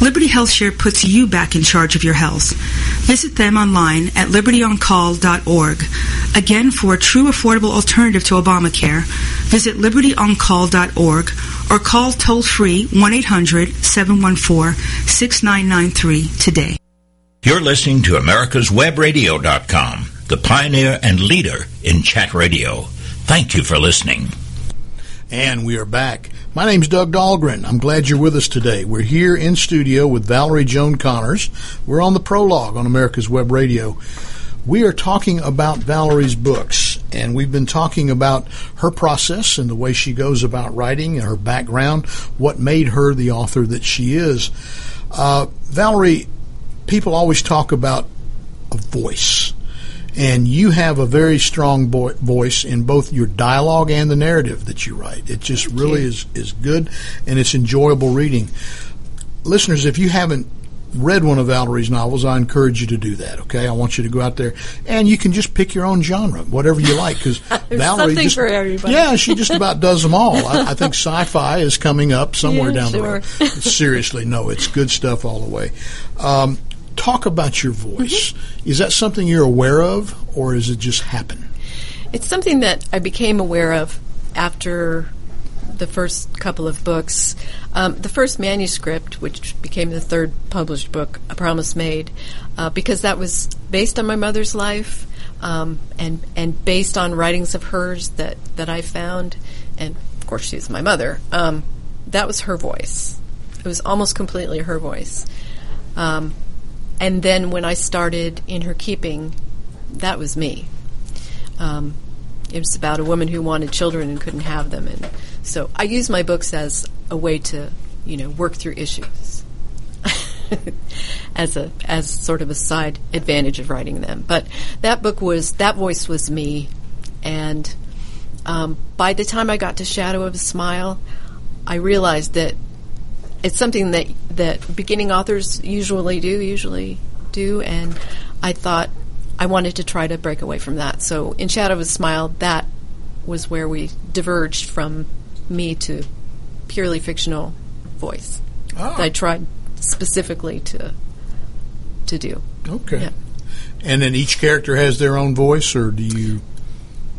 Liberty HealthShare puts you back in charge of your health. Visit them online at libertyoncall.org. Again, for a true affordable alternative to Obamacare, visit libertyoncall.org or call toll free 1 800 714 6993 today. You're listening to America'sWebRadio.com, the pioneer and leader in chat radio. Thank you for listening. And we are back. My name's Doug Dahlgren. I'm glad you're with us today. We're here in studio with Valerie Joan Connors. We're on the prologue on America's Web Radio. We are talking about Valerie's books, and we've been talking about her process and the way she goes about writing and her background, what made her the author that she is. Uh, Valerie, people always talk about a voice and you have a very strong bo- voice in both your dialogue and the narrative that you write. It just Thank really you. is is good, and it's enjoyable reading. Listeners, if you haven't read one of Valerie's novels, I encourage you to do that. Okay, I want you to go out there and you can just pick your own genre, whatever you like, because Valerie just for everybody. yeah, she just about does them all. I, I think sci-fi is coming up somewhere Yeah, down the road. Seriously, no, it's good stuff all the way. Um, talk about your voice. Mm-hmm. Is that something you're aware of, or is it just happen? It's something that I became aware of after the first couple of books. Um, the first manuscript, which became the third published book, A Promise Made, uh, because that was based on my mother's life um, and and based on writings of hers that, that I found, and of course she was my mother. Um, that was her voice. It was almost completely her voice. Um, and then when I started in her keeping, that was me. Um, it was about a woman who wanted children and couldn't have them, and so I use my books as a way to, you know, work through issues. as a as sort of a side advantage of writing them, but that book was that voice was me, and um, by the time I got to Shadow of a Smile, I realized that it's something that that beginning authors usually do, usually do, and I thought I wanted to try to break away from that. So in Shadow of a Smile, that was where we diverged from me to purely fictional voice. Ah. I tried specifically to to do. Okay. Yeah. And then each character has their own voice, or do you?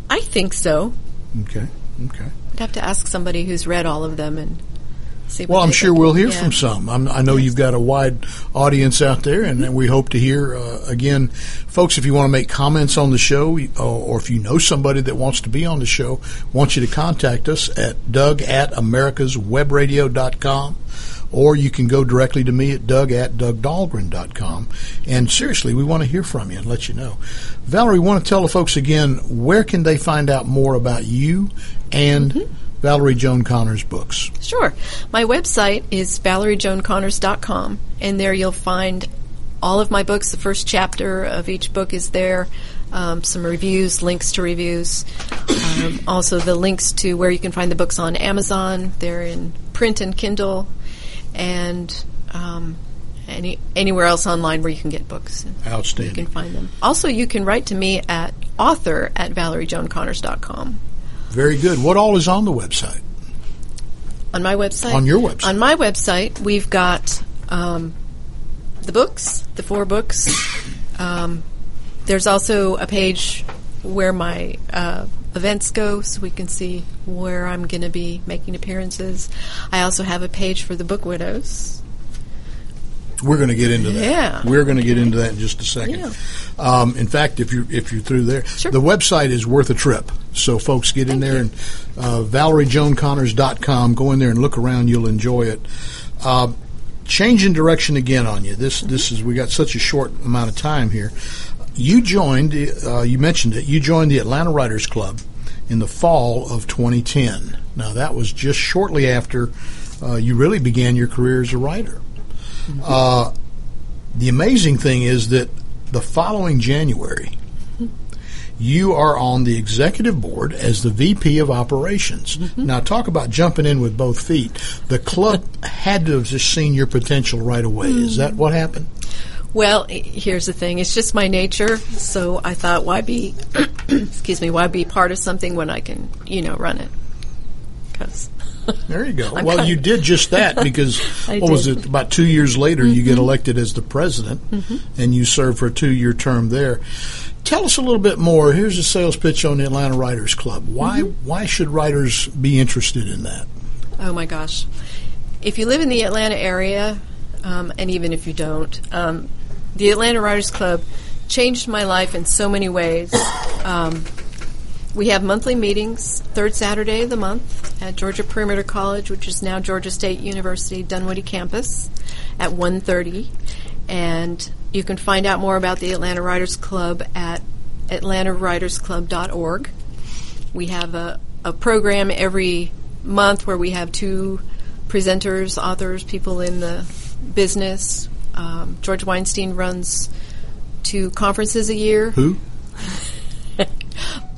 I think so. Okay. Okay. I'd have to ask somebody who's read all of them and see. Well, I'm sure think. we'll hear Yeah. from some. I'm, I know you've got a wide audience out there, and we hope to hear uh, again, folks. If you want to make comments on the show, or, or if you know somebody that wants to be on the show, want you to contact us at Doug at AmericasWebRadio.com. Or you can go directly to me at Doug at DougDahlgren.com. And seriously, we want to hear from you and let you know. Valerie, want to tell the folks again where can they find out more about you and Valerie Joan Connor's books? Sure. My website is valeriejoanconnors.com, and there you'll find all of my books. The first chapter of each book is there. Um, some reviews, links to reviews. Um, also, the links to where you can find the books on Amazon. They're in print and Kindle, and um, any anywhere else online where you can get books. Outstanding. You can find them. Also, you can write to me at author at valeriejoanconnors.com. Very good. What all is on the website? On my website? On your website. On my website, we've got um, the books, the four books. Um, there's also a page where my uh, events go so we can see where I'm going to be making appearances. I also have a page for the book widows. We're going to get into that. Yeah. We're going to get into that in just a second. Yeah. Um, in fact, if you're if you're through there, Sure. the website is worth a trip. So folks, get in there and uh, ValerieJoanConnors.com. Go in there and look around. You'll enjoy it. Uh, changing direction again on you. This this is we got such a short amount of time here. You joined. Uh, you mentioned it. You joined the Atlanta Writers Club in the fall of 2010. Now that was just shortly after uh, you really began your career as a writer. Uh, the amazing thing is that the following January, you are on the executive board as the VP of operations. Mm-hmm. Now, talk about jumping in with both feet. The club had to have just seen your potential right away. Is that what happened? Well, here's the thing. It's just my nature. So I thought, why be, excuse me, why be part of something when I can, you know, run it? Because There you go. Well, you did just that because what was did. Mm-hmm. it? About two years later, you get elected as the president, and you serve for a two-year term there. Tell us a little bit more. Here's a sales pitch on the Atlanta Writers Club. Why Mm-hmm. why should writers be interested in that? Oh my gosh. If you live in the Atlanta area, um, and even if you don't, um, the Atlanta Writers Club changed my life in so many ways. Um, we have monthly meetings, third Saturday of the month at Georgia Perimeter College, which is now Georgia State University Dunwoody campus, at 1.30. And you can find out more about the Atlanta Writers Club at atlantawritersclub.org. We have a, a program every month where we have two presenters, authors, people in the business. Um, George Weinstein runs two conferences a year. Who?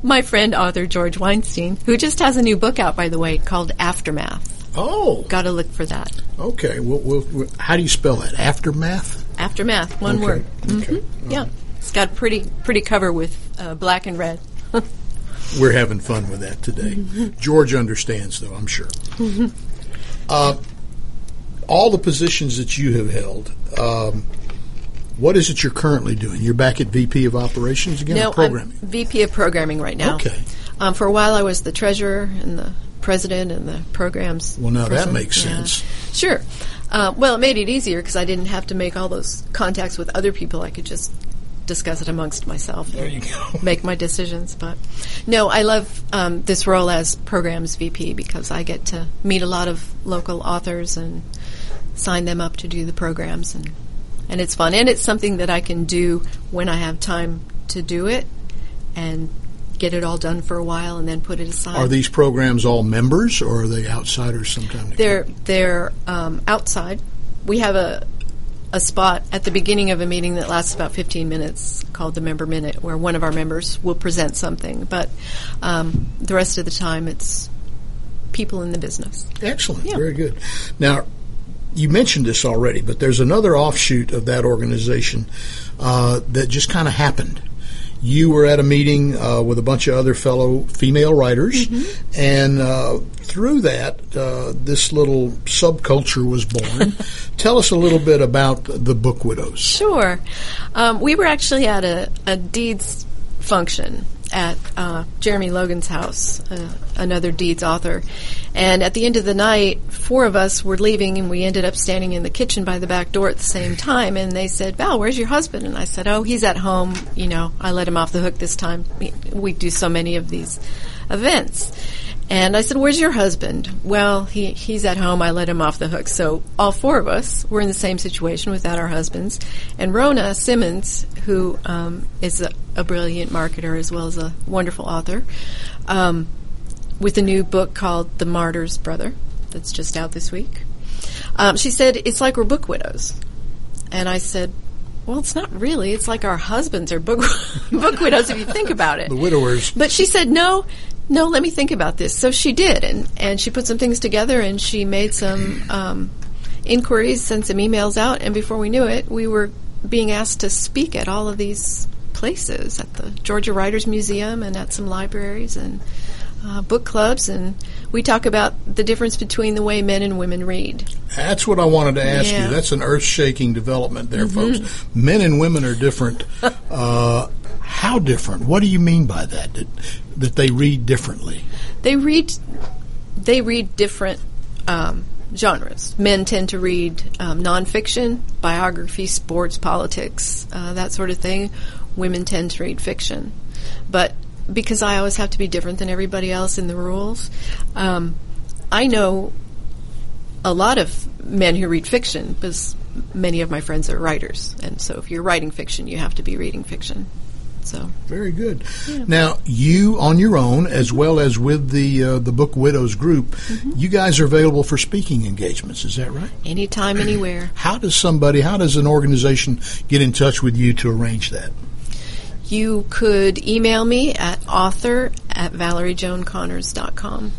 My friend, author George Weinstein, who just has a new book out, by the way, called Aftermath. Oh, Got to look for that. okay. Well, we'll, we'll- how do you spell it? Aftermath. Aftermath, one Okay, word. okay. Mhm. Yeah, it's got a pretty pretty cover with uh, black and red. We're having fun with that today. George understands, though, I'm sure. Uh, all the positions that you have held, um, what is it you're currently doing? You're back at VP of Operations again? no, or programming? I'm VP of programming right now. Okay. Um, for a while, I was the treasurer and the president and the programs. Well, now that makes Yeah. sense. Sure. Uh, well, it made it easier because I didn't have to make all those contacts with other people. I could just discuss it amongst myself. There you go. make my decisions. But no, I love um, this role as programs VP because I get to meet a lot of local authors and sign them up to do the programs, and and it's fun, and it's something that I can do when I have time to do it, and get it all done for a while, and then put it aside. Are these programs all members or are they outsiders sometimes? They're they're um, outside. We have a a spot at the beginning of a meeting that lasts about 15 minutes called the member minute where one of our members will present something but um, the rest of the time it's people in the business Excellent. Yeah. Very good. Now, you mentioned this already, but there's another offshoot of that organization uh, that just kind of happened. You were at a meeting uh, with a bunch of other fellow female writers, and uh, through that, uh, this little subculture was born. Tell us a little bit about the Book Widows. Sure. Um, we were actually at a, a deeds function at uh, Jeremy Logan's house, uh, another deeds author. And at the end of the night, four of us were leaving, and we ended up standing in the kitchen by the back door at the same time. And they said, "Val, where's your husband?" And I said, "Oh, he's at home. You know, I let him off the hook this time. We, we do so many of these events." And I said, "Where's your husband?" Well, he he's at home. I let him off the hook. So all four of us were in the same situation without our husbands. And Rona Simmons, who um, is a, a brilliant marketer as well as a wonderful author, um, with a new book called The Martyr's Brother, that's just out this week. Um, she said, "It's like we're book widows," and I said. Well, it's not really. It's like our husbands are book book widows if you think about it. The widowers. But she said, no, no, let me think about this. So she did, and, and she put some things together, and she made some um, inquiries, sent some emails out, and before we knew it, we were being asked to speak at all of these places, at the Georgia Writers Museum and at some libraries and uh, book clubs, and we talk about the difference between the way men and women read. That's what I wanted to ask Yeah. you. That's an earth-shaking development there, folks. Men and women are different. uh, how different? What do you mean by that? That, that they read differently? they read they read different um, genres. Men tend to read um, nonfiction, biography, sports, politics, uh, that sort of thing. Women tend to read fiction, but because I always have to be different than everybody else in the rules, um, I know a lot of men who read fiction because many of my friends are writers, and so if you're writing fiction, you have to be reading fiction. So Very good. Now, you on your own, as well as with the uh, the Book Widows group, you guys are available for speaking engagements. Is that right? anytime, anywhere. How does somebody, how does an organization get in touch with you to arrange that? You could email me at author at valeriejoanconnors.com.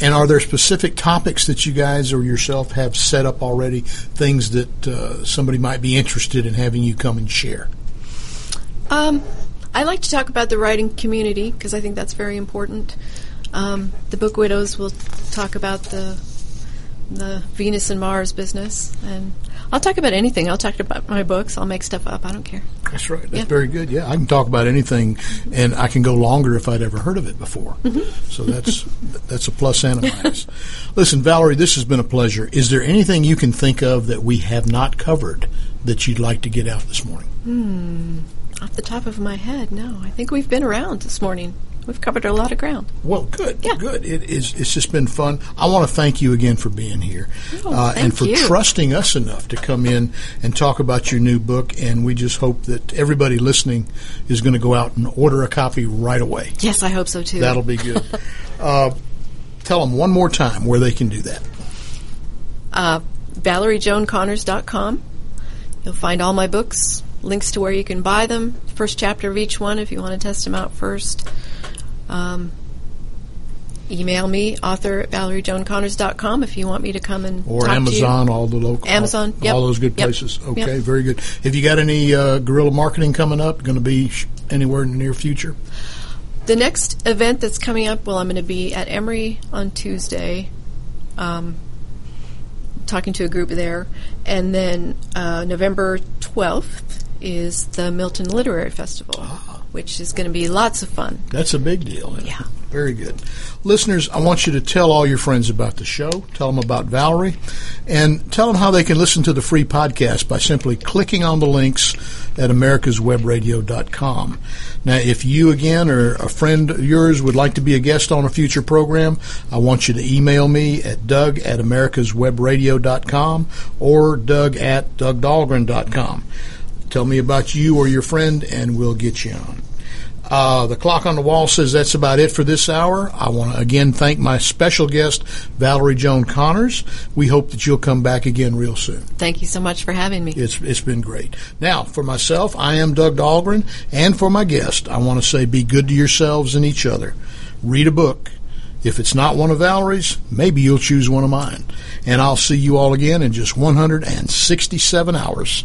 And are there specific topics that you guys or yourself have set up already, things that uh, somebody might be interested in having you come and share? Um, I like to talk about the writing community because I think that's very important. Um, the Book Widows will talk about the the Venus and Mars business, and I'll talk about anything. I'll talk about my books. I'll make stuff up. I don't care. That's right. That's yeah. very good. Yeah, I can talk about anything, and I can go longer if I'd ever heard of it before. Mm-hmm. So that's that's a plus and a minus. Listen, Valerie, this has been a pleasure. Is there anything you can think of that we have not covered that you'd like to get out this morning? Hmm. Off the top of my head, no. I think we've been around this morning. We've covered a lot of ground. Well, good, yeah. good. It is. It's just been fun. I want to thank you again for being here oh, uh, and for you. trusting us enough to come in and talk about your new book. And we just hope that everybody listening is going to go out and order a copy right away. Yes, I hope so too. That'll be good. uh, tell them one more time where they can do that. Uh, ValerieJoanConnors.com. You'll find all my books, links to where you can buy them, first chapter of each one if you want to test them out first. Um, email me, author at valeriejoanconnors.com if you want me to come and Or Amazon, all the local. Amazon, all, yep. all those good yep. places. Okay, yep. very good. Have you got any uh, guerrilla marketing coming up? Going to be sh- anywhere in the near future? The next event that's coming up, well, I'm going to be at Emory on Tuesday, um, talking to a group there. And then uh, November 12th is the Milton Literary Festival. Ah which is going to be lots of fun. That's a big deal. Yeah. Very good. Listeners, I want you to tell all your friends about the show, tell them about Valerie, and tell them how they can listen to the free podcast by simply clicking on the links at americaswebradio.com. Now, if you again or a friend of yours would like to be a guest on a future program, I want you to email me at doug at americaswebradio.com or doug at dougdahlgren.com. Tell me about you or your friend, and we'll get you on. Uh, the clock on the wall says that's about it for this hour. I want to again thank my special guest, Valerie Joan Connors. We hope that you'll come back again real soon. Thank you so much for having me. It's it's been great. Now, for myself, I am Doug Dahlgren, and for my guest, I want to say be good to yourselves and each other. Read a book. If it's not one of Valerie's, maybe you'll choose one of mine. And I'll see you all again in just 167 hours.